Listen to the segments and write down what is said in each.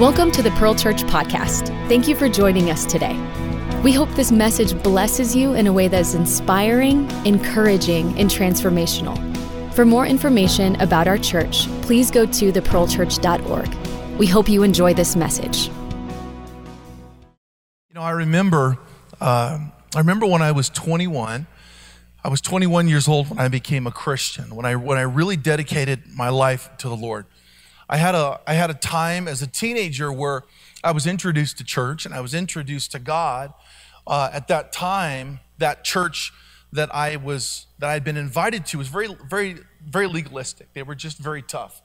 Welcome to the Pearl Church podcast. Thank you for joining us today. We hope this message blesses you in a way that is inspiring, encouraging, and transformational. For more information about our church, please go to thepearlchurch.org. We hope you enjoy this message. You know, I remember, uh, I remember when I was 21. I was 21 years old when I became a Christian. When I when I really dedicated my life to the Lord. I had a I had a time as a teenager where I was introduced to church and I was introduced to God. Uh, at that time, that church that I was that I'd been invited to was very very very legalistic. They were just very tough.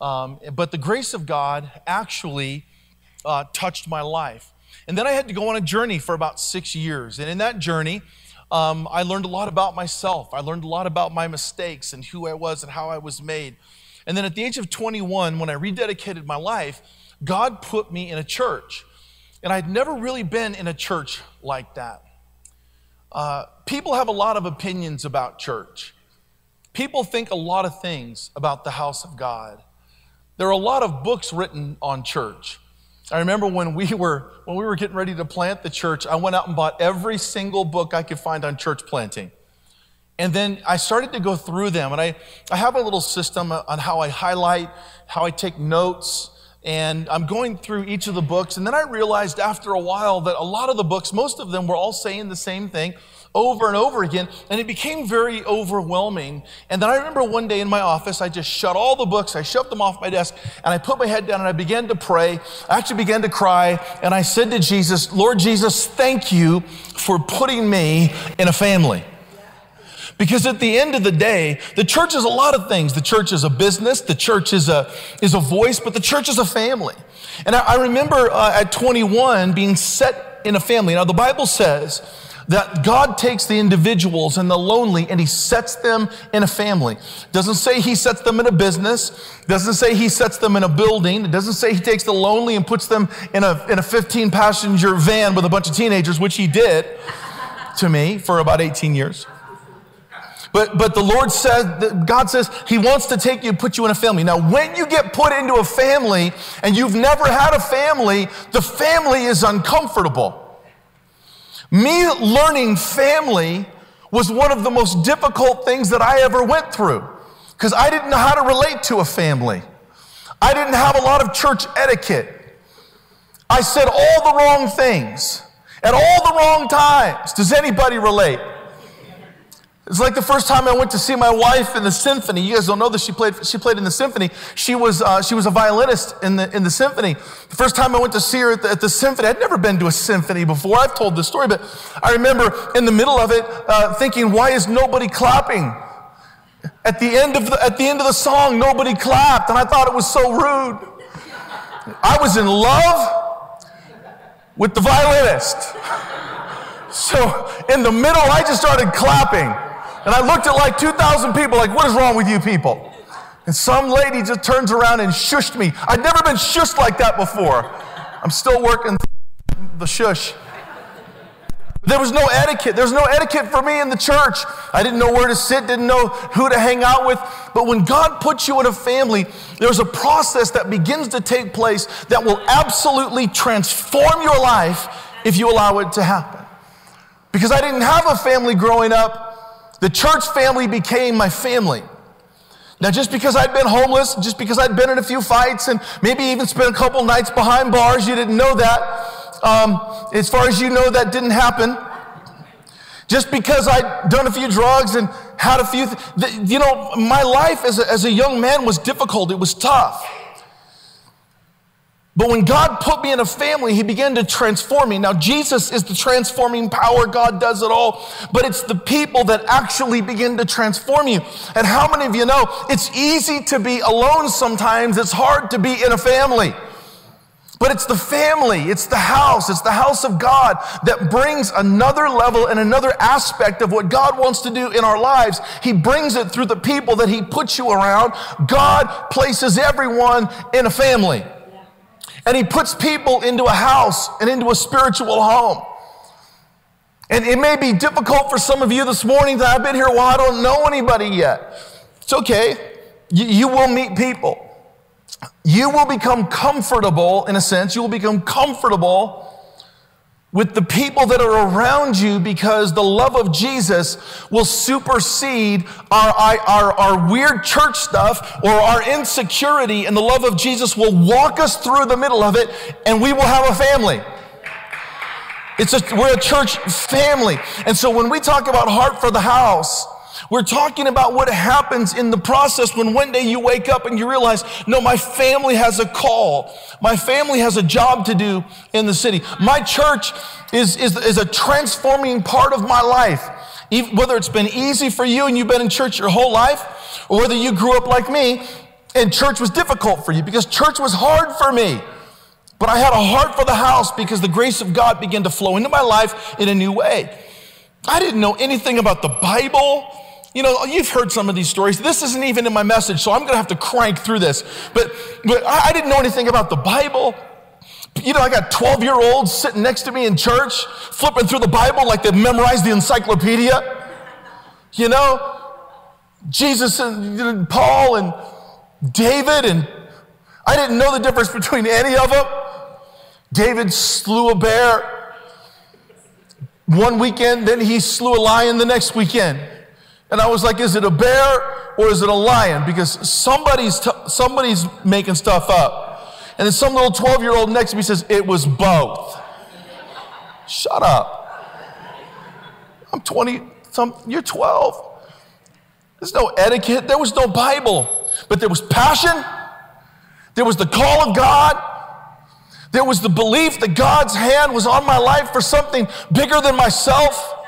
Um, but the grace of God actually uh, touched my life. And then I had to go on a journey for about six years. And in that journey, um, I learned a lot about myself. I learned a lot about my mistakes and who I was and how I was made. And then at the age of 21, when I rededicated my life, God put me in a church. And I'd never really been in a church like that. Uh, people have a lot of opinions about church. People think a lot of things about the house of God. There are a lot of books written on church. I remember when we were when we were getting ready to plant the church, I went out and bought every single book I could find on church planting. And then I started to go through them, and I, I have a little system on how I highlight, how I take notes, and I'm going through each of the books. And then I realized after a while that a lot of the books, most of them were all saying the same thing over and over again, and it became very overwhelming. And then I remember one day in my office, I just shut all the books, I shoved them off my desk, and I put my head down and I began to pray. I actually began to cry, and I said to Jesus, Lord Jesus, thank you for putting me in a family. Because at the end of the day, the church is a lot of things. The church is a business, the church is a, is a voice, but the church is a family. And I, I remember uh, at 21 being set in a family. Now, the Bible says that God takes the individuals and the lonely and he sets them in a family. Doesn't say he sets them in a business. Doesn't say he sets them in a building. It doesn't say he takes the lonely and puts them in a, in a 15 passenger van with a bunch of teenagers, which he did to me for about 18 years. But, but the Lord says, God says He wants to take you and put you in a family. Now, when you get put into a family and you've never had a family, the family is uncomfortable. Me learning family was one of the most difficult things that I ever went through because I didn't know how to relate to a family. I didn't have a lot of church etiquette. I said all the wrong things at all the wrong times. Does anybody relate? It's like the first time I went to see my wife in the symphony. You guys don't know this. She played, she played in the symphony. She was, uh, she was a violinist in the, in the symphony. The first time I went to see her at the, at the, symphony, I'd never been to a symphony before. I've told this story, but I remember in the middle of it uh, thinking, why is nobody clapping? At the, end of the, at the end of the song, nobody clapped, and I thought it was so rude. I was in love with the violinist. So in the middle, I just started clapping. And I looked at like 2,000 people, like, what is wrong with you people? And some lady just turns around and shushed me. I'd never been shushed like that before. I'm still working the shush. There was no etiquette. There was no etiquette for me in the church. I didn't know where to sit, didn't know who to hang out with. But when God puts you in a family, there's a process that begins to take place that will absolutely transform your life if you allow it to happen. Because I didn't have a family growing up the church family became my family. Now, just because I'd been homeless, just because I'd been in a few fights and maybe even spent a couple nights behind bars, you didn't know that. Um, as far as you know, that didn't happen. Just because I'd done a few drugs and had a few, th- you know, my life as a, as a young man was difficult. It was tough. But when God put me in a family, He began to transform me. Now, Jesus is the transforming power. God does it all. But it's the people that actually begin to transform you. And how many of you know it's easy to be alone sometimes? It's hard to be in a family. But it's the family, it's the house, it's the house of God that brings another level and another aspect of what God wants to do in our lives. He brings it through the people that He puts you around. God places everyone in a family. And he puts people into a house and into a spiritual home. And it may be difficult for some of you this morning that I've been here while, I don't know anybody yet. It's okay. You, you will meet people. you will become comfortable, in a sense, you will become comfortable with the people that are around you because the love of Jesus will supersede our, our, our, weird church stuff or our insecurity, and the love of Jesus will walk us through the middle of it, and we will have a family. It's a, we're a church family. And so when we talk about heart for the house, we're talking about what happens in the process when one day you wake up and you realize, no, my family has a call. My family has a job to do in the city. My church is, is, is a transforming part of my life. Even, whether it's been easy for you and you've been in church your whole life, or whether you grew up like me and church was difficult for you because church was hard for me. But I had a heart for the house because the grace of God began to flow into my life in a new way. I didn't know anything about the Bible. You know, you've heard some of these stories. This isn't even in my message, so I'm going to have to crank through this. But, but I didn't know anything about the Bible. You know, I got 12 year olds sitting next to me in church, flipping through the Bible like they've memorized the encyclopedia. You know, Jesus and Paul and David, and I didn't know the difference between any of them. David slew a bear one weekend, then he slew a lion the next weekend. And I was like, is it a bear or is it a lion? Because somebody's, t- somebody's making stuff up. And then some little 12 year old next to me says, it was both. Shut up. I'm 20, some, you're 12. There's no etiquette, there was no Bible, but there was passion, there was the call of God, there was the belief that God's hand was on my life for something bigger than myself.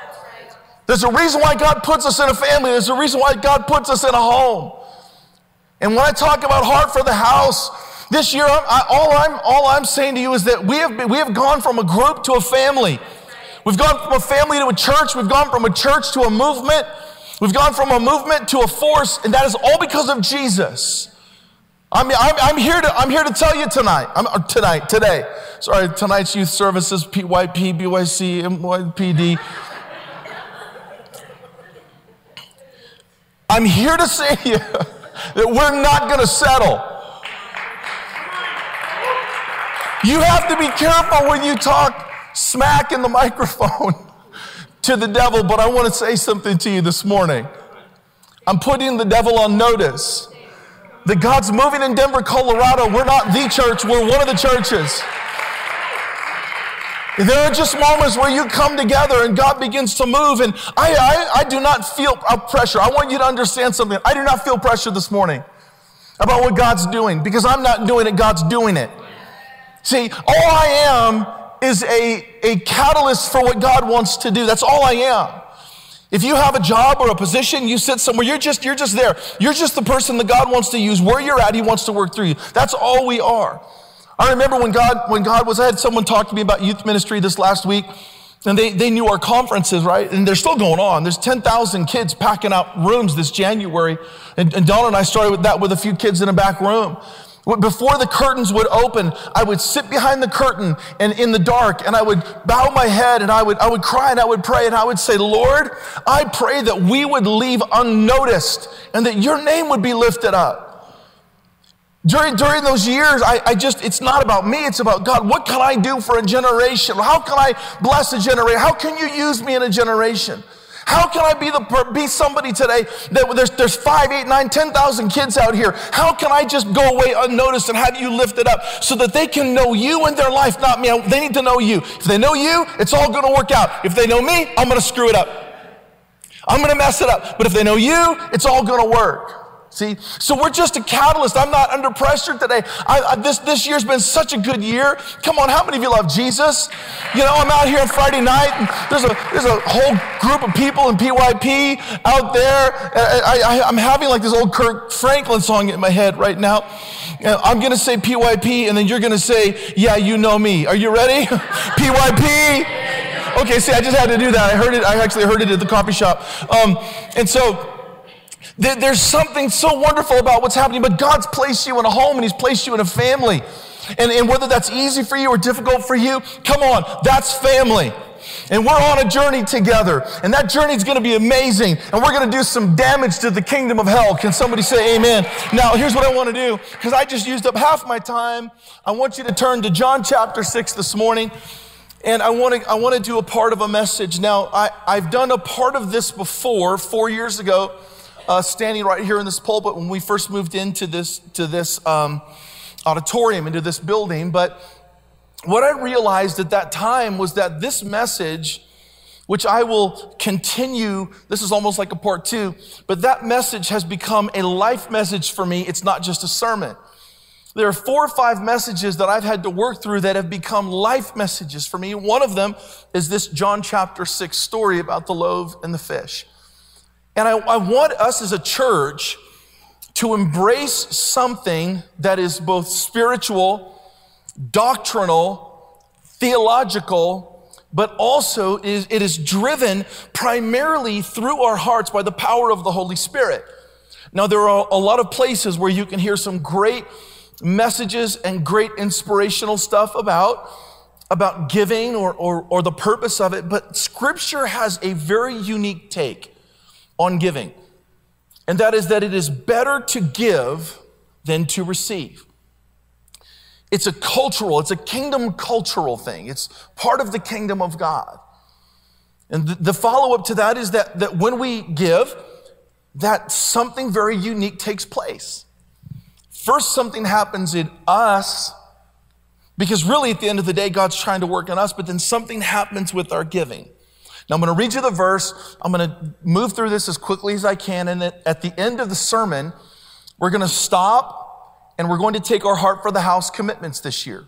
There's a reason why God puts us in a family. There's a reason why God puts us in a home. And when I talk about heart for the house, this year, I, all, I'm, all I'm saying to you is that we have, been, we have gone from a group to a family. We've gone from a family to a church. We've gone from a church to a movement. We've gone from a movement to a force, and that is all because of Jesus. I'm, I'm, I'm, here, to, I'm here to tell you tonight, I'm, uh, tonight, today. Sorry, tonight's youth services, PYP, BYC, NYPD. I'm here to say to you that we're not going to settle. You have to be careful when you talk smack in the microphone to the devil, but I want to say something to you this morning. I'm putting the devil on notice that God's moving in Denver, Colorado. We're not the church, we're one of the churches. There are just moments where you come together and God begins to move, and I, I, I do not feel pressure. I want you to understand something. I do not feel pressure this morning about what God's doing because I'm not doing it, God's doing it. See, all I am is a, a catalyst for what God wants to do. That's all I am. If you have a job or a position, you sit somewhere, you're just, you're just there. You're just the person that God wants to use. Where you're at, He wants to work through you. That's all we are. I remember when God, when God was, I had someone talk to me about youth ministry this last week, and they, they knew our conferences, right? And they're still going on. There's 10,000 kids packing out rooms this January. And, and Donna and I started with that with a few kids in a back room. Before the curtains would open, I would sit behind the curtain and in the dark and I would bow my head and I would, I would cry and I would pray and I would say, Lord, I pray that we would leave unnoticed and that your name would be lifted up. During, during those years, I, I just, it's not about me, it's about God. What can I do for a generation? How can I bless a generation? How can you use me in a generation? How can I be the be somebody today that there's there's five, eight, nine, ten thousand kids out here? How can I just go away unnoticed and have you lifted up so that they can know you in their life, not me? They need to know you. If they know you, it's all going to work out. If they know me, I'm going to screw it up. I'm going to mess it up. But if they know you, it's all going to work. See, so we're just a catalyst. I'm not under pressure today. I, I, this, this year's been such a good year. Come on, how many of you love Jesus? You know, I'm out here on Friday night, and there's a, there's a whole group of people in PYP out there. Uh, uh, I, am having like this old Kirk Franklin song in my head right now. Uh, I'm going to say PYP, and then you're going to say, Yeah, you know me. Are you ready? PYP. Okay, see, I just had to do that. I heard it. I actually heard it at the coffee shop. Um, and so, there's something so wonderful about what's happening, but God's placed you in a home and He's placed you in a family. And, and whether that's easy for you or difficult for you, come on, that's family. And we're on a journey together. And that journey is going to be amazing. And we're going to do some damage to the kingdom of hell. Can somebody say amen? Now, here's what I want to do because I just used up half my time. I want you to turn to John chapter 6 this morning. And I want to, I want to do a part of a message. Now, I, I've done a part of this before, four years ago, uh, standing right here in this pulpit when we first moved into this, to this um, auditorium, into this building. But what I realized at that time was that this message, which I will continue, this is almost like a part two, but that message has become a life message for me. It's not just a sermon. There are four or five messages that I've had to work through that have become life messages for me. One of them is this John chapter six story about the loave and the fish. And I, I want us as a church to embrace something that is both spiritual, doctrinal, theological, but also is, it is driven primarily through our hearts by the power of the Holy Spirit. Now, there are a lot of places where you can hear some great messages and great inspirational stuff about, about giving or, or, or the purpose of it, but scripture has a very unique take on giving. And that is that it is better to give than to receive. It's a cultural, it's a kingdom cultural thing. It's part of the kingdom of God. And the, follow up to that is that, that when we give, that something very unique takes place. First, something happens in us, because really at the end of the day, God's trying to work in us, but then something happens with our giving. Now, I'm going to read you the verse. I'm going to move through this as quickly as I can. And at the end of the sermon, we're going to stop and we're going to take our heart for the house commitments this year.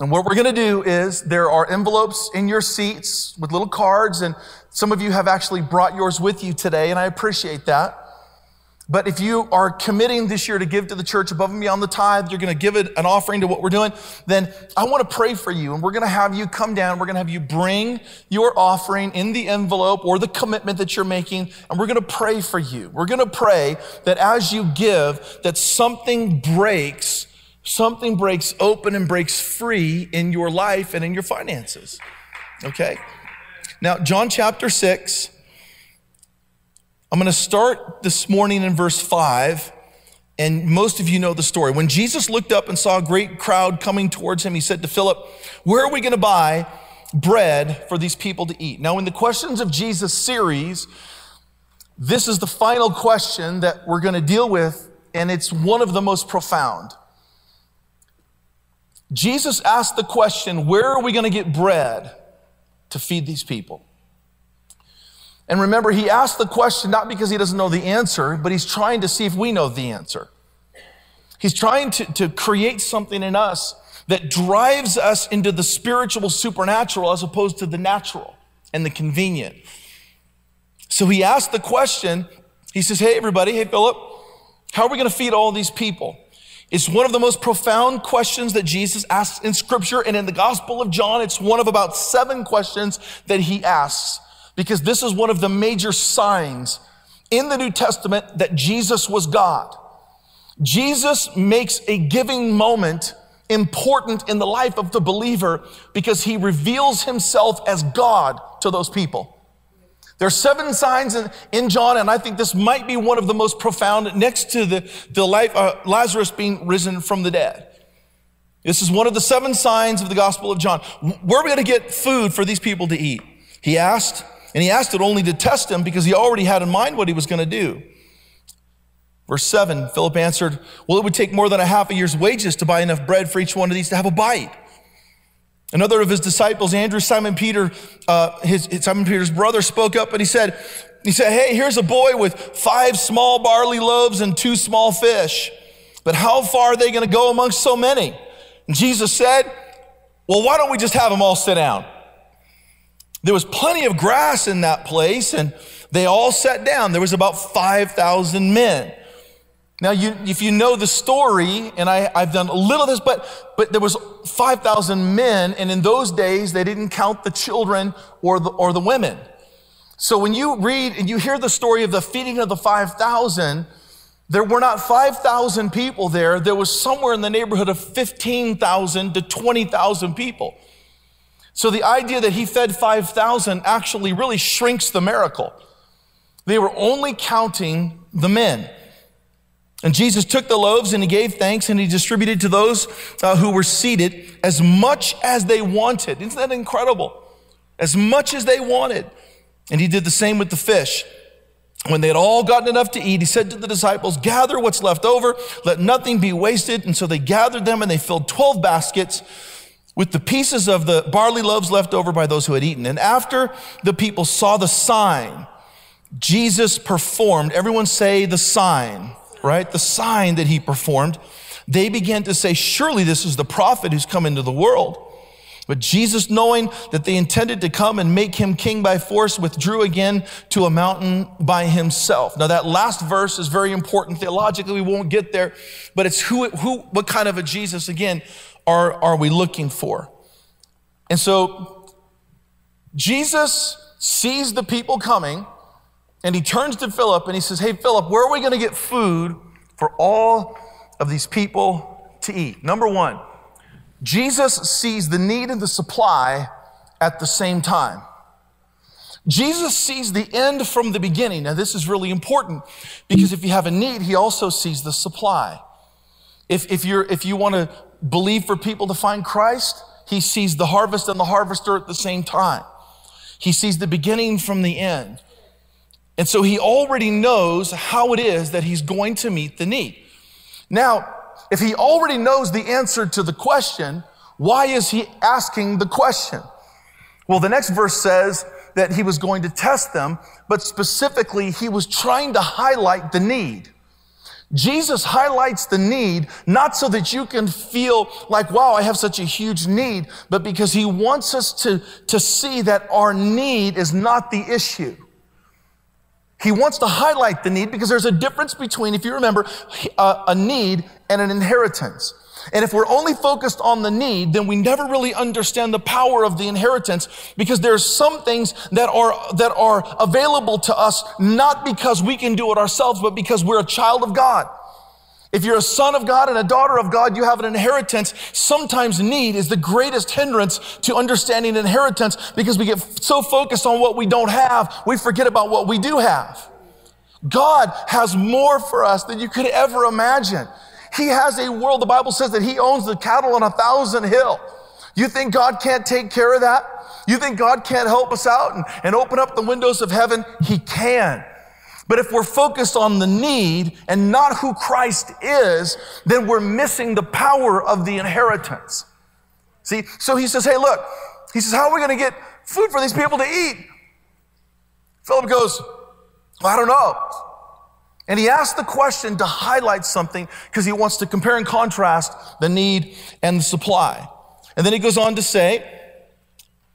And what we're going to do is there are envelopes in your seats with little cards, and some of you have actually brought yours with you today, and I appreciate that. But if you are committing this year to give to the church above and beyond the tithe, you're going to give it an offering to what we're doing, then I want to pray for you. And we're going to have you come down. We're going to have you bring your offering in the envelope or the commitment that you're making. And we're going to pray for you. We're going to pray that as you give, that something breaks, something breaks open and breaks free in your life and in your finances. Okay? Now, John chapter 6. I'm going to start this morning in verse 5, and most of you know the story. When Jesus looked up and saw a great crowd coming towards him, he said to Philip, Where are we going to buy bread for these people to eat? Now, in the Questions of Jesus series, this is the final question that we're going to deal with, and it's one of the most profound. Jesus asked the question, Where are we going to get bread to feed these people? And remember, he asked the question not because he doesn't know the answer, but he's trying to see if we know the answer. He's trying to, to create something in us that drives us into the spiritual supernatural as opposed to the natural and the convenient. So he asked the question. He says, Hey, everybody, hey, Philip, how are we going to feed all these people? It's one of the most profound questions that Jesus asks in scripture. And in the Gospel of John, it's one of about seven questions that he asks because this is one of the major signs in the New Testament that Jesus was God. Jesus makes a giving moment important in the life of the believer because he reveals himself as God to those people. There are seven signs in, in John, and I think this might be one of the most profound next to the, the life, uh, Lazarus being risen from the dead. This is one of the seven signs of the Gospel of John. Where are we going to get food for these people to eat? He asked, and he asked it only to test him because he already had in mind what he was going to do. Verse 7 Philip answered, Well, it would take more than a half a year's wages to buy enough bread for each one of these to have a bite. Another of his disciples, Andrew, Simon Peter, uh, his, Simon Peter's brother, spoke up and he said, he said, Hey, here's a boy with five small barley loaves and two small fish. But how far are they going to go amongst so many? And Jesus said, Well, why don't we just have them all sit down? There was plenty of grass in that place, and they all sat down. There was about 5,000 men. Now, you, if you know the story, and I, have done a little of this, but, but there was 5,000 men, and in those days, they didn't count the children or the, or the women. So when you read and you hear the story of the feeding of the 5,000, there were not 5,000 people there. There was somewhere in the neighborhood of 15,000 to 20,000 people. So the idea that he fed 5,000 actually really shrinks the miracle. They were only counting the men. And Jesus took the loaves and he gave thanks and he distributed to those uh, who were seated as much as they wanted. Isn't that incredible? As much as they wanted. And he did the same with the fish. When they had all gotten enough to eat, he said to the disciples, Gather what's left over, let nothing be wasted. And so they gathered them and they filled 12 baskets with the pieces of the barley loaves left over by those who had eaten. And after the people saw the sign Jesus performed, everyone say the sign, right? The sign that he performed, they began to say, Surely this is the prophet who's come into the world. But Jesus, knowing that they intended to come and make him king by force, withdrew again to a mountain by himself. Now, that last verse is very important theologically. We won't get there, but it's who, who, what kind of a Jesus, again, are, are we looking for? And so, Jesus sees the people coming, and he turns to Philip and he says, Hey, Philip, where are we going to get food for all of these people to eat? Number one, Jesus sees the need and the supply at the same time. Jesus sees the end from the beginning. Now, this is really important because if you have a need, he also sees the supply. If, if, you're, if you want to believe for people to find Christ, he sees the harvest and the harvester at the same time. He sees the beginning from the end. And so he already knows how it is that he's going to meet the need. Now, if he already knows the answer to the question, why is he asking the question? Well, the next verse says that he was going to test them, but specifically, he was trying to highlight the need. Jesus highlights the need not so that you can feel like, wow, I have such a huge need, but because he wants us to, to see that our need is not the issue. He wants to highlight the need because there's a difference between, if you remember, a, a need and an inheritance. And if we're only focused on the need, then we never really understand the power of the inheritance because there's some things that are, that are available to us not because we can do it ourselves, but because we're a child of God. If you're a son of God and a daughter of God, you have an inheritance. Sometimes need is the greatest hindrance to understanding inheritance because we get so focused on what we don't have, we forget about what we do have. God has more for us than you could ever imagine. He has a world. The Bible says that He owns the cattle on a thousand hill. You think God can't take care of that? You think God can't help us out and, and open up the windows of heaven? He can. But if we're focused on the need and not who Christ is, then we're missing the power of the inheritance. See, so he says, Hey, look, he says, How are we going to get food for these people to eat? Philip goes, well, I don't know. And he asks the question to highlight something because he wants to compare and contrast the need and the supply. And then he goes on to say,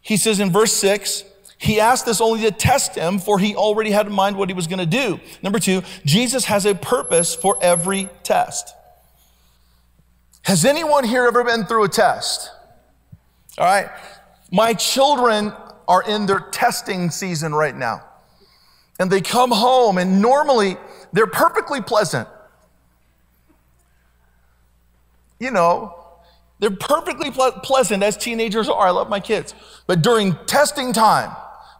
he says in verse 6, he asked this only to test him, for he already had in mind what he was going to do. Number two, Jesus has a purpose for every test. Has anyone here ever been through a test? All right. My children are in their testing season right now. And they come home, and normally they're perfectly pleasant. You know, they're perfectly ple- pleasant as teenagers are. I love my kids. But during testing time,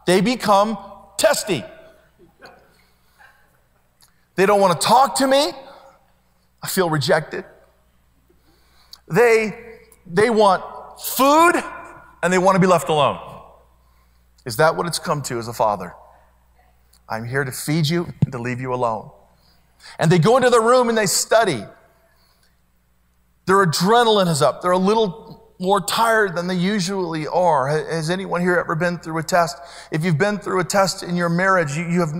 they become testy. They don't want to talk to me. I feel rejected. They, they want food and they want to be left alone. Is that what it's come to as a father? I'm here to feed you and to leave you alone. And they go into the room and they study. Their adrenaline is up. They're a little more tired than they usually are. Has anyone here ever been through a test? If you've been through a test in your marriage, you, you have,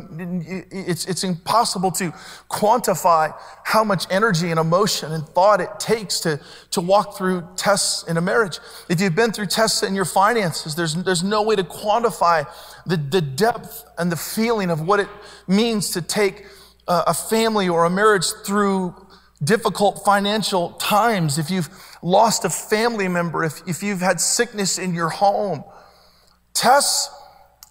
it's, it's impossible to quantify how much energy and emotion and thought it takes to, to walk through tests in a marriage. If you've been through tests in your finances, there's, there's no way to quantify the, the depth and the feeling of what it means to take a, family or a marriage through difficult financial times, if you've lost a family member, if, if you've had sickness in your home, tests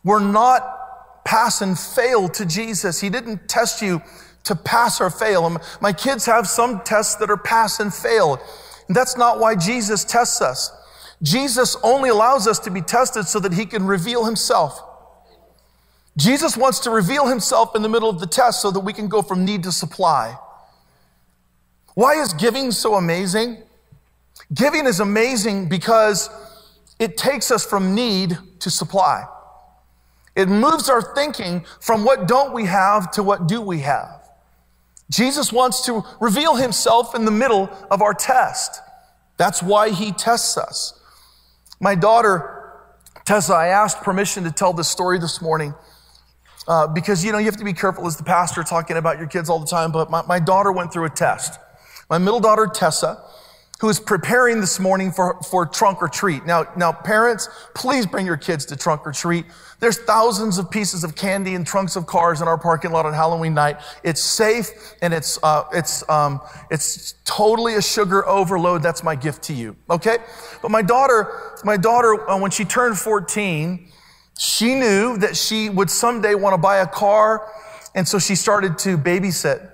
were not pass and fail to Jesus. He didn't test you to pass or fail. My kids have some tests that are pass and fail. And that's not why Jesus tests us. Jesus only allows us to be tested so that he can reveal himself. Jesus wants to reveal himself in the middle of the test so that we can go from need to supply. Why is giving so amazing? Giving is amazing because it takes us from need to supply. It moves our thinking from what don't we have to what do we have. Jesus wants to reveal himself in the middle of our test. That's why he tests us. My daughter, Tessa, I asked permission to tell this story this morning uh, because, you know, you have to be careful as the pastor talking about your kids all the time, but my, my daughter went through a test. My middle daughter, Tessa, who is preparing this morning for, for trunk or treat. Now, now, parents, please bring your kids to trunk or treat. There's thousands of pieces of candy and trunks of cars in our parking lot on Halloween night. It's safe and it's, uh, it's, um, it's totally a sugar overload. That's my gift to you. Okay? But my daughter, my daughter, uh, when she turned 14, she knew that she would someday want to buy a car. And so she started to babysit.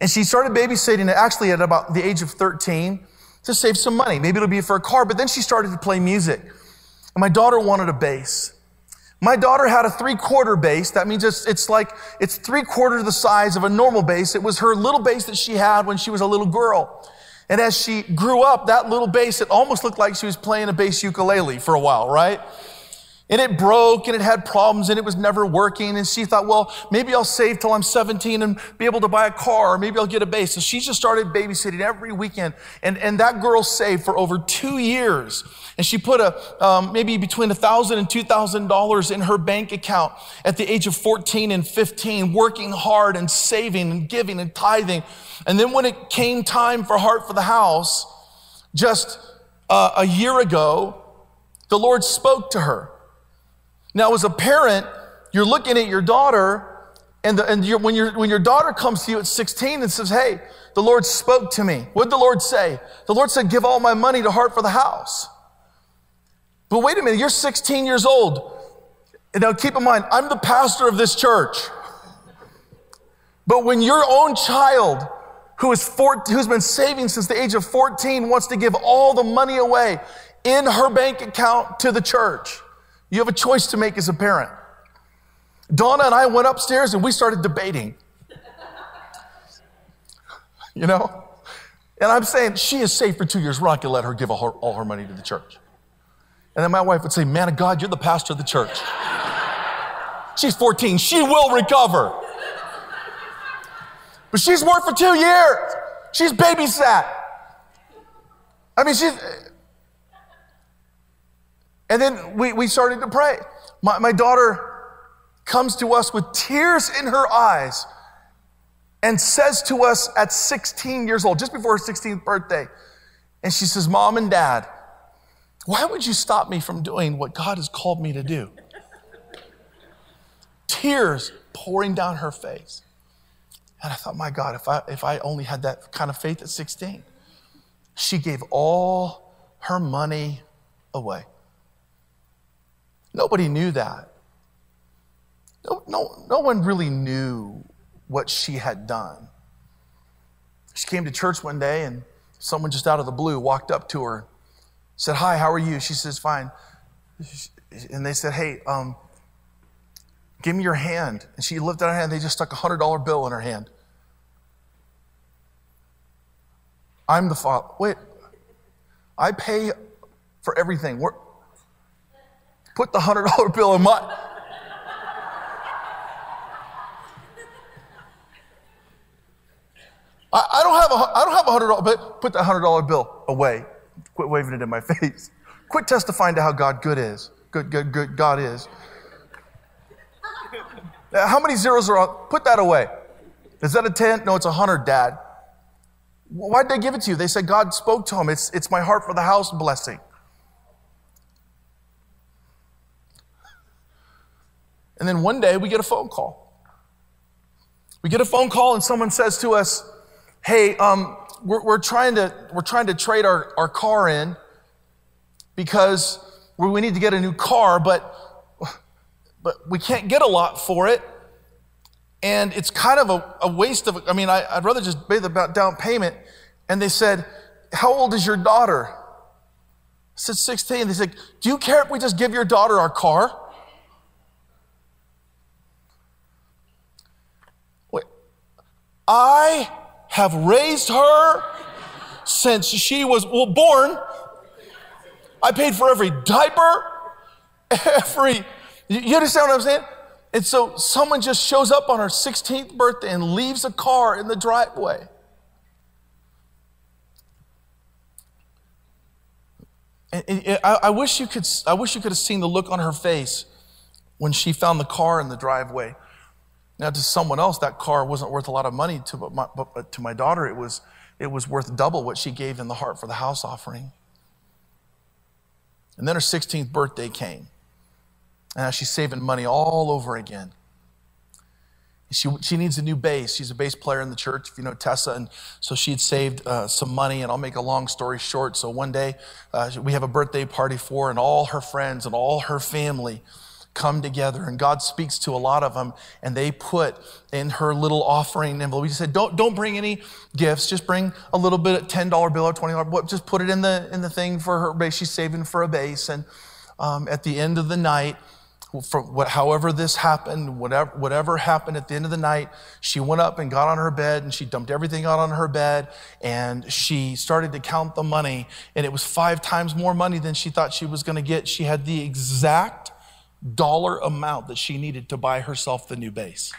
And she started babysitting actually at about the age of 13 to save some money. Maybe it'll be for a car, but then she started to play music. And my daughter wanted a bass. My daughter had a three quarter bass. That means it's, it's like, it's three quarters the size of a normal bass. It was her little bass that she had when she was a little girl. And as she grew up, that little bass, it almost looked like she was playing a bass ukulele for a while, right? And it broke and it had problems and it was never working. And she thought, well, maybe I'll save till I'm 17 and be able to buy a car or maybe I'll get a bass. So she just started babysitting every weekend. And, and that girl saved for over two years. And she put a, um, maybe between a thousand and two thousand dollars in her bank account at the age of 14 and 15, working hard and saving and giving and tithing. And then when it came time for Heart for the House, just uh, a year ago, the Lord spoke to her. Now, as a parent, you're looking at your daughter, and, the, and when, your when your daughter comes to you at 16 and says, Hey, the Lord spoke to me. What did the Lord say? The Lord said, Give all my money to Heart for the House. But wait a minute, you're 16 years old. And now keep in mind, I'm the pastor of this church. But when your own child, who is four, who's been saving since the age of 14, wants to give all the money away in her bank account to the church, you have a choice to make as a parent. Donna and I went upstairs and we started debating. you know? And I'm saying, she is safe for two years. We're not going to let her give all her, all her money to the church. And then my wife would say, Man of God, you're the pastor of the church. she's 14. She will recover. But she's worked for two years. She's babysat. I mean, she's, and then we, we started to pray. My, my daughter comes to us with tears in her eyes and says to us at 16 years old, just before her 16th birthday, and she says, Mom and Dad, why would you stop me from doing what God has called me to do? Tears pouring down her face. And I thought, my God, if I, if I only had that kind of faith at 16. She gave all her money away. Nobody knew that. No, no, no one really knew what she had done. She came to church one day and someone just out of the blue walked up to her, said, Hi, how are you? She says, Fine. And they said, Hey, um, give me your hand. And she lifted her hand. They just stuck a $100 bill in her hand. I'm the father. Wait, I pay for everything. We're, Put the hundred dollar bill in my. I, I don't have a I don't have a hundred dollar, but put the hundred dollar bill away. Quit waving it in my face. Quit testifying to how God good is. Good, good, good God is. Uh, how many zeros are on? Put that away. Is that a 10? No, it's a 100, Dad. Why did they give it to you? They said God spoke to him. It's, it's my heart for the house blessing. And then one day we get a phone call. We get a phone call and someone says to us, Hey, um, we're, we're, trying to, we're trying to trade our, our car in because we need to get a new car, but, but we can't get a lot for it. And it's kind of a, a waste of, I mean, I, would rather just pay the down payment. And they said, How old is your daughter? said 16. They said, Do you care if we just give your daughter our car? I have raised her since she was well, born. I paid for every diaper, every, you understand what I'm saying? And so someone just shows up on her 16th birthday and leaves a car in the driveway. And, I, I, wish you could, I wish you could have seen the look on her face when she found the car in the driveway. Now, to someone else, that car wasn't worth a lot of money. To, but, my, but to my daughter, it was, it was worth double what she gave in the heart for the house offering. And then her 16th birthday came. And now she's saving money all over again. She, she needs a new bass. She's a bass player in the church, if you know Tessa. And so she'd saved uh, some money, and I'll make a long story short. So one day, uh, we have a birthday party for her, and all her friends and all her family come together. And God speaks to a lot of them, and they put in her little offering envelope. He said, Don't, don't bring any gifts, just bring a little bit of $10 bill or $20 just put it in the, in the thing for her bass. She's saving for a bass. And um, at the end of the night, from what, however this happened, whatever, whatever happened at the end of the night, she went up and got on her bed and she dumped everything out on her bed and she started to count the money and it was five times more money than she thought she was going to get. She had the exact dollar amount that she needed to buy herself the new bass.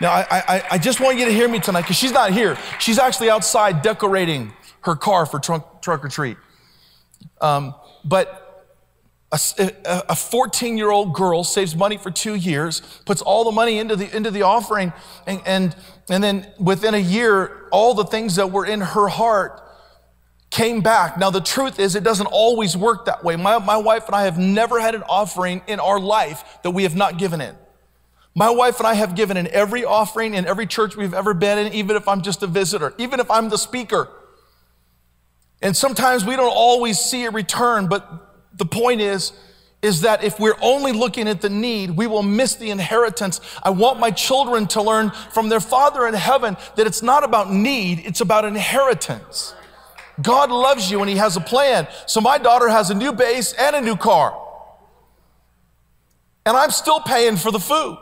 Now, I, I, I just want you to hear me tonight because she's not here. She's actually outside decorating her car for trunk, trunk or treat. Um, but a 14 year old girl saves money for two years, puts all the money into the, into the offering, and, and, and then within a year, all the things that were in her heart came back. Now, the truth is, it doesn't always work that way. My, my wife and I have never had an offering in our life that we have not given in. My wife and I have given in every offering in every church we've ever been in, even if I'm just a visitor, even if I'm the speaker. And sometimes we don't always see a return, but the point is, is that if we're only looking at the need, we will miss the inheritance. I want my children to learn from their Father in heaven that it's not about need, it's about inheritance. God loves you and He has a plan. So my daughter has a new bass and a new car. And I'm still paying for the food.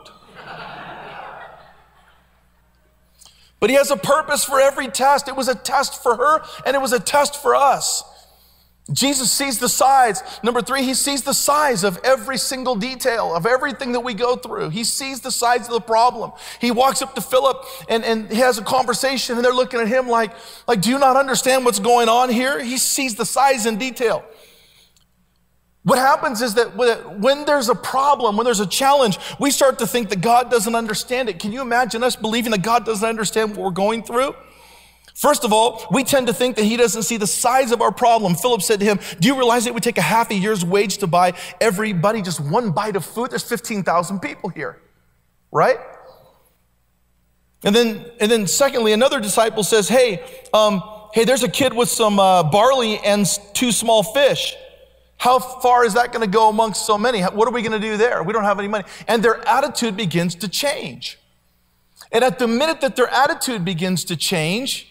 But He has a purpose for every test. It was a test for her and it was a test for us. Jesus sees the size. Number three, he sees the size of every single detail of everything that we go through. He sees the size of the problem. He walks up to Philip and, and he has a conversation and they're looking at him like, like, do you not understand what's going on here? He sees the size and detail. What happens is that when there's a problem, when there's a challenge, we start to think that God doesn't understand it. Can you imagine us believing that God doesn't understand what we're going through? First of all, we tend to think that he doesn't see the size of our problem. Philip said to him, Do you realize it would take a half a year's wage to buy everybody just one bite of food? There's 15,000 people here, right? And then, and then secondly, another disciple says, Hey, um, hey, there's a kid with some uh, barley and two small fish. How far is that going to go amongst so many? What are we going to do there? We don't have any money. And their attitude begins to change. And at the minute that their attitude begins to change,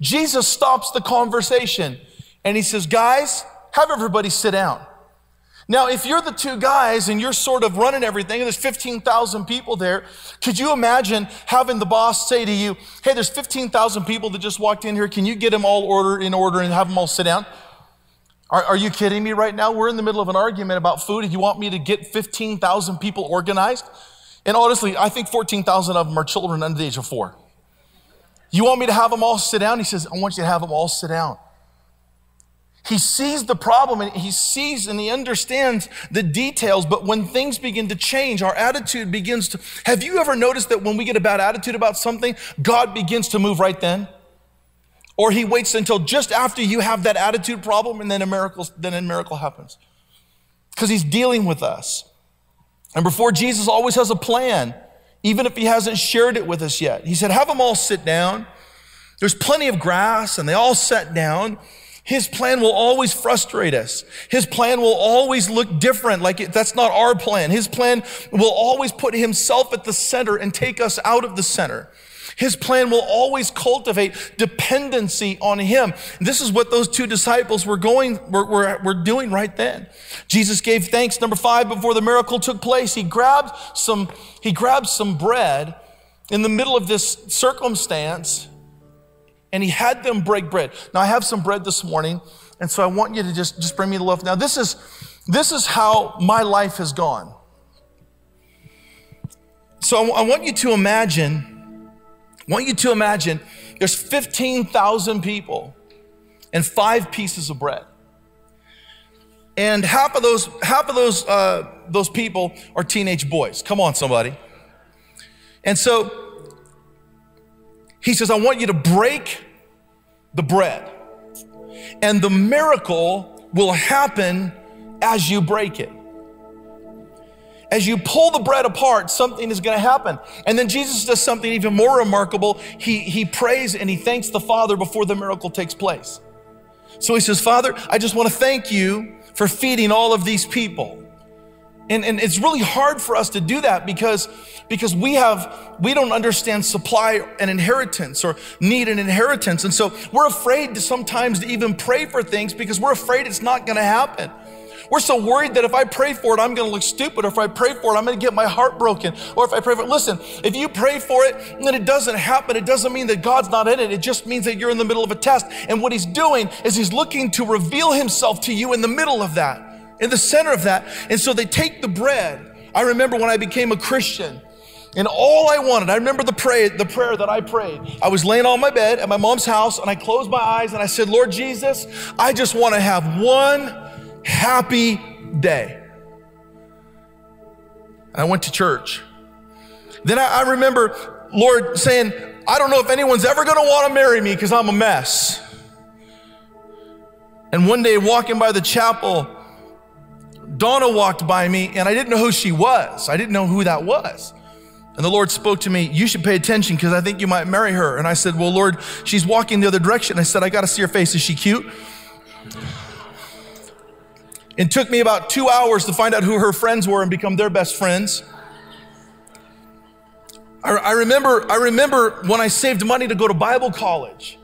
Jesus stops the conversation and he says, Guys, have everybody sit down. Now, if you're the two guys and you're sort of running everything, and there's 15,000 people there, could you imagine having the boss say to you, Hey, there's 15,000 people that just walked in here. Can you get them all order in order and have them all sit down? Are, are you kidding me right now? We're in the middle of an argument about food, and you want me to get 15,000 people organized? And honestly, I think 14,000 of them are children under the age of four. You want me to have them all sit down? He says, I want you to have them all sit down. He sees the problem and he sees and he understands the details, but when things begin to change, our attitude begins to. Have you ever noticed that when we get a bad attitude about something, God begins to move right then? Or he waits until just after you have that attitude problem and then a miracle, then a miracle happens. Because he's dealing with us. And before Jesus always has a plan even if he hasn't shared it with us yet. He said, Have them all sit down. There's plenty of grass, and they all sat down. His plan will always frustrate us. His plan will always look different, like it, that's not our plan. His plan will always put himself at the center and take us out of the center. His plan will always cultivate dependency on Him. This is what those two disciples were going, were, were, were doing right then. Jesus gave thanks. Number five, before the miracle took place, He grabbed some, He grabbed some bread in the middle of this circumstance and He had them break bread. Now, I have some bread this morning, and so I want you to just, just bring me the loaf. Now, this is, this is how my life has gone. So I want you to imagine I want you to imagine there's 15,000 people and five pieces of bread. And half of those, half of those, uh, those people are teenage boys. Come on, somebody. And so he says, I want you to break the bread. And the miracle will happen as you break it. As you pull the bread apart, something is going to happen. And then Jesus does something even more remarkable. He, he prays and he thanks the Father before the miracle takes place. So he says, Father, I just want to thank you for feeding all of these people. And, and it's really hard for us to do that because, because we have, we don't understand supply and inheritance or need an inheritance. And so we're afraid to sometimes to even pray for things because we're afraid it's not going to happen. We're so worried that if I pray for it, I'm going to look stupid. Or if I pray for it, I'm going to get my heart broken. Or if I pray for it, listen, if you pray for it and it doesn't happen, it doesn't mean that God's not in it. It just means that you're in the middle of a test. And what He's doing is He's looking to reveal Himself to you in the middle of that, in the center of that. And so they take the bread. I remember when I became a Christian. And all I wanted, I remember the prayer, the prayer that I prayed. I was laying on my bed at my mom's house and I closed my eyes and I said, Lord Jesus, I just want to have one happy day. I went to church. Then I, I remember Lord saying, I don't know if anyone's ever going to want to marry me because I'm a mess. And one day, walking by the chapel, Donna walked by me and I didn't know who she was. I didn't know who that was. And the Lord spoke to me, You should pay attention because I think you might marry her. And I said, Well, Lord, she's walking the other direction. I said, I got to see her face. Is she cute? It took me about two hours to find out who her friends were and become their best friends. I, I remember, I remember when I saved money to go to Bible college.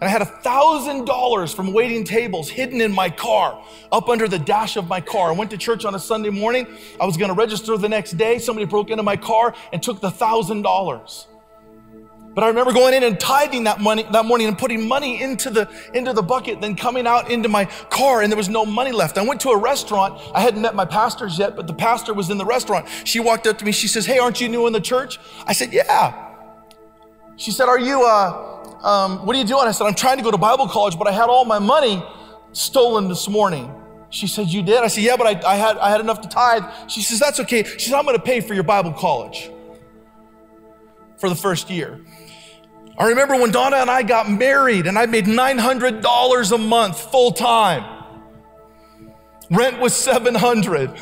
And I had a thousand dollars from waiting tables hidden in my car, up under the dash of my car. I went to church on a Sunday morning. I was going to register the next day. Somebody broke into my car and took the thousand dollars. But I remember going in and tithing that money that morning and putting money into the into the bucket, then coming out into my car, and there was no money left. I went to a restaurant. I hadn't met my pastors yet, but the pastor was in the restaurant. She walked up to me. She says, "Hey, aren't you new in the church?" I said, "Yeah." She said, "Are you? Uh, um, what are you doing?" I said, "I'm trying to go to Bible college, but I had all my money stolen this morning." She said, "You did?" I said, "Yeah, but I, I had I had enough to tithe." She says, "That's okay." She said, "I'm going to pay for your Bible college." For the first year. I remember when Donna and I got married and I made $900 a month full time. Rent was 700.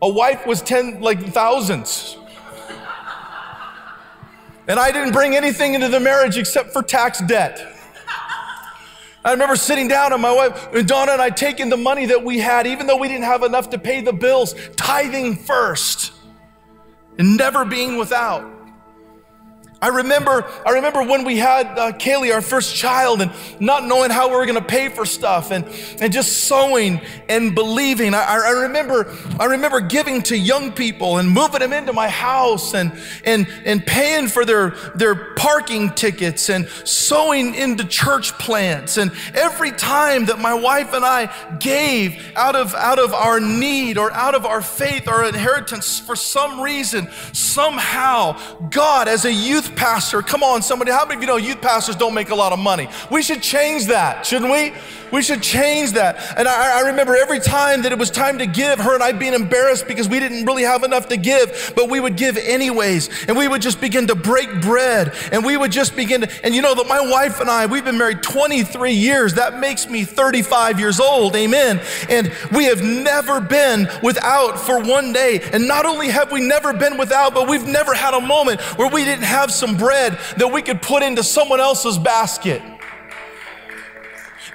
A wife was 10 like thousands. And I didn't bring anything into the marriage except for tax debt. I remember sitting down and my wife, and Donna and I taking the money that we had, even though we didn't have enough to pay the bills, tithing first and never being without. I remember, I remember when we had uh, Kaylee, our first child, and not knowing how we were going to pay for stuff, and, and just sowing and believing. I, I, remember, I remember giving to young people and moving them into my house, and and and paying for their their parking tickets, and sowing into church plants. And every time that my wife and I gave out of out of our need or out of our faith, our inheritance, for some reason, somehow, God, as a youth youth pastor. Come on, somebody. How many of you know youth pastors don't make a lot of money? We should change that, shouldn't we? We should change that. And I, I, remember every time that it was time to give, her and I being embarrassed because we didn't really have enough to give, but we would give anyways. And we would just begin to break bread. And we would just begin to, and you know that my wife and I, we've been married 23 years. That makes me 35 years old. Amen. And we have never been without for one day. And not only have we never been without, but we've never had a moment where we didn't have some bread that we could put into someone else's basket.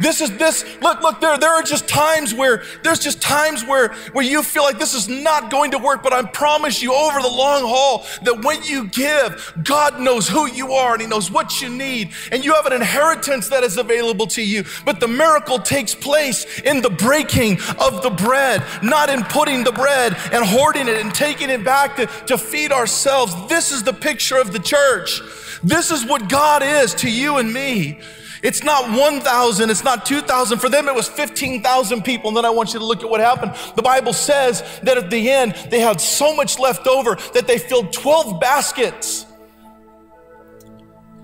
This is this, look, look, there, there are just times where, there's just times where, where you feel like this is not going to work, but I promise you over the long haul that when you give, God knows who you are and He knows what you need, and you have an inheritance that is available to you. But the miracle takes place in the breaking of the bread, not in putting the bread and hoarding it and taking it back to, to feed ourselves. This is the picture of the church. This is what God is to you and me. It's not 1,000, it's not 2,000. For them, it was 15,000 people. And then I want you to look at what happened. The Bible says that at the end, they had so much left over that they filled 12 baskets.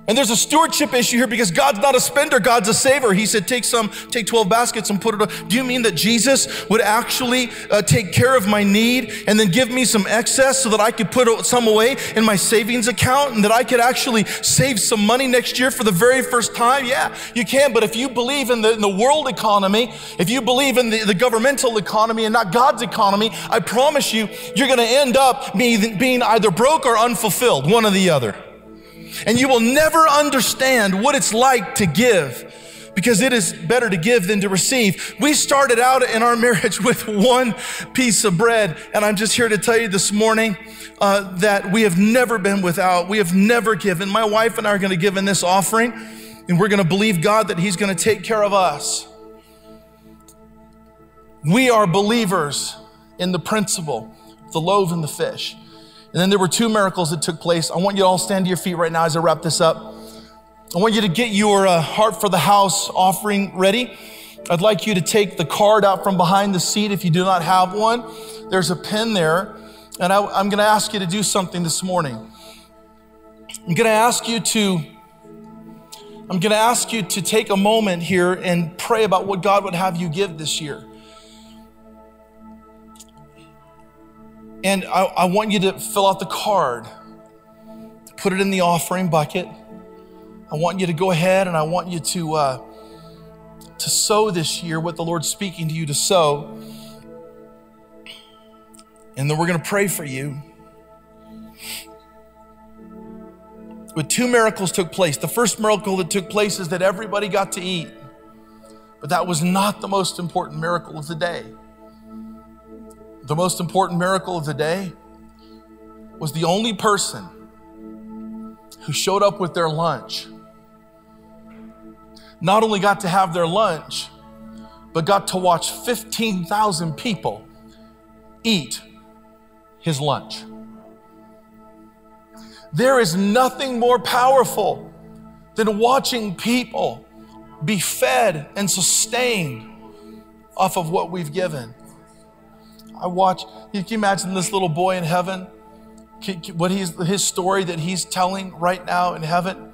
And there's a stewardship issue here because God's not a spender, God's a saver. He said, Take some, take 12 baskets and put it. On. Do you mean that Jesus would actually uh, take care of my need and then give me some excess so that I could put some away in my savings account and that I could actually save some money next year for the very first time? Yeah, you can. But if you believe in the, in the world economy, if you believe in the, the governmental economy and not God's economy, I promise you, you're going to end up being, being either broke or unfulfilled, one or the other. And you will never understand what it's like to give because it is better to give than to receive. We started out in our marriage with one piece of bread, and I'm just here to tell you this morning uh, that we have never been without. We have never given. My wife and I are going to give in this offering, and we're going to believe God that He's going to take care of us. We are believers in the principle, the loaf and the fish. And then there were two miracles that took place. I want you to all stand to your feet right now as I wrap this up. I want you to get your uh, heart for the house offering ready. I'd like you to take the card out from behind the seat if you do not have one. There's a pen there. And I, I'm going to ask you to do something this morning. I'm going to ask you to I'm going to ask you to take a moment here and pray about what God would have you give this year. And I, I want you to fill out the card, put it in the offering bucket. I want you to go ahead and I want you to, uh, to sow this year what the Lord's speaking to you to sow. And then we're going to pray for you. But two miracles took place. The first miracle that took place is that everybody got to eat. But that was not the most important miracle of the day. The most important miracle of the day was the only person who showed up with their lunch. Not only got to have their lunch, but got to watch 15,000 people eat his lunch. There is nothing more powerful than watching people be fed and sustained off of what we've given. I watch, you can you imagine this little boy in heaven? What he's, his story that he's telling right now in heaven?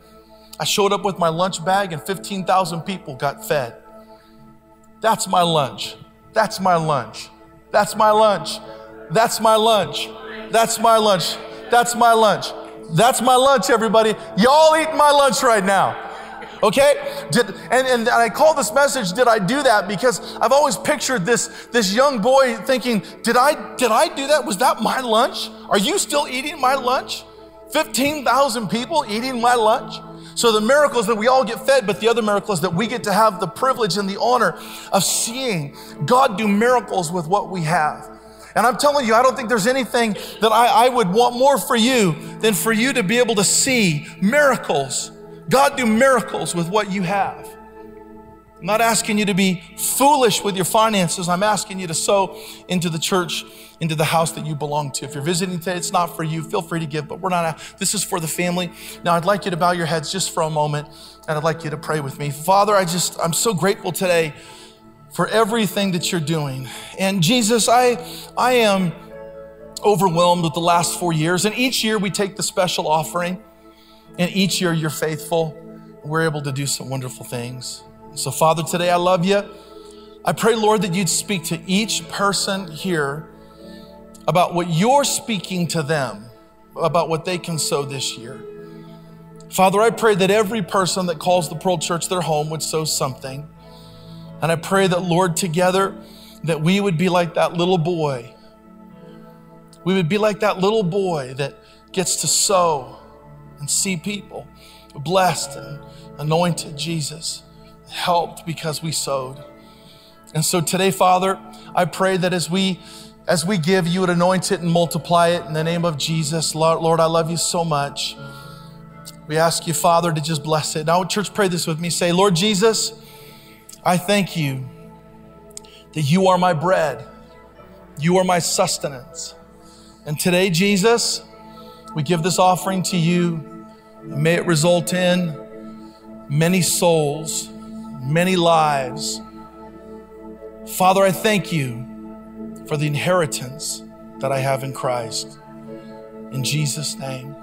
I showed up with my lunch bag and 15,000 people got fed. That's my lunch. That's my lunch. That's my lunch. That's my lunch. That's my lunch. That's my lunch. That's my lunch, everybody. Y'all eating my lunch right now. Okay? Did, and, and I call this message, Did I Do That? Because I've always pictured this, this young boy thinking, did I, did I do that? Was that my lunch? Are you still eating my lunch? 15,000 people eating my lunch? So the miracle is that we all get fed, but the other miracle is that we get to have the privilege and the honor of seeing God do miracles with what we have. And I'm telling you, I don't think there's anything that I, I would want more for you than for you to be able to see miracles God do miracles with what you have. I'm not asking you to be foolish with your finances. I'm asking you to sow into the church, into the house that you belong to. If you're visiting today, it's not for you. Feel free to give, but we're not. This is for the family. Now, I'd like you to bow your heads just for a moment, and I'd like you to pray with me. Father, I just, I'm so grateful today for everything that you're doing. And Jesus, I, I am overwhelmed with the last four years. And each year we take the special offering. And each year you're faithful. We're able to do some wonderful things. So, Father, today I love you. I pray, Lord, that you'd speak to each person here about what you're speaking to them, about what they can sow this year. Father, I pray that every person that calls the Pearl Church their home would sow something. And I pray that, Lord, together, that we would be like that little boy. We would be like that little boy that gets to sow and see people blessed and anointed, Jesus. helped because we sowed. And so today, Father, I pray that as we as we give, you would anoint it and multiply it in the name of Jesus. Lord, Lord, I love you so much. We ask you, Father, to just bless it. Now, church, pray this with me. Say, Lord Jesus, I thank you that you are my bread, you are my sustenance. And today, Jesus, we give this offering to you. May it result in many souls, many lives. Father, I thank you for the inheritance that I have in Christ. In Jesus' name.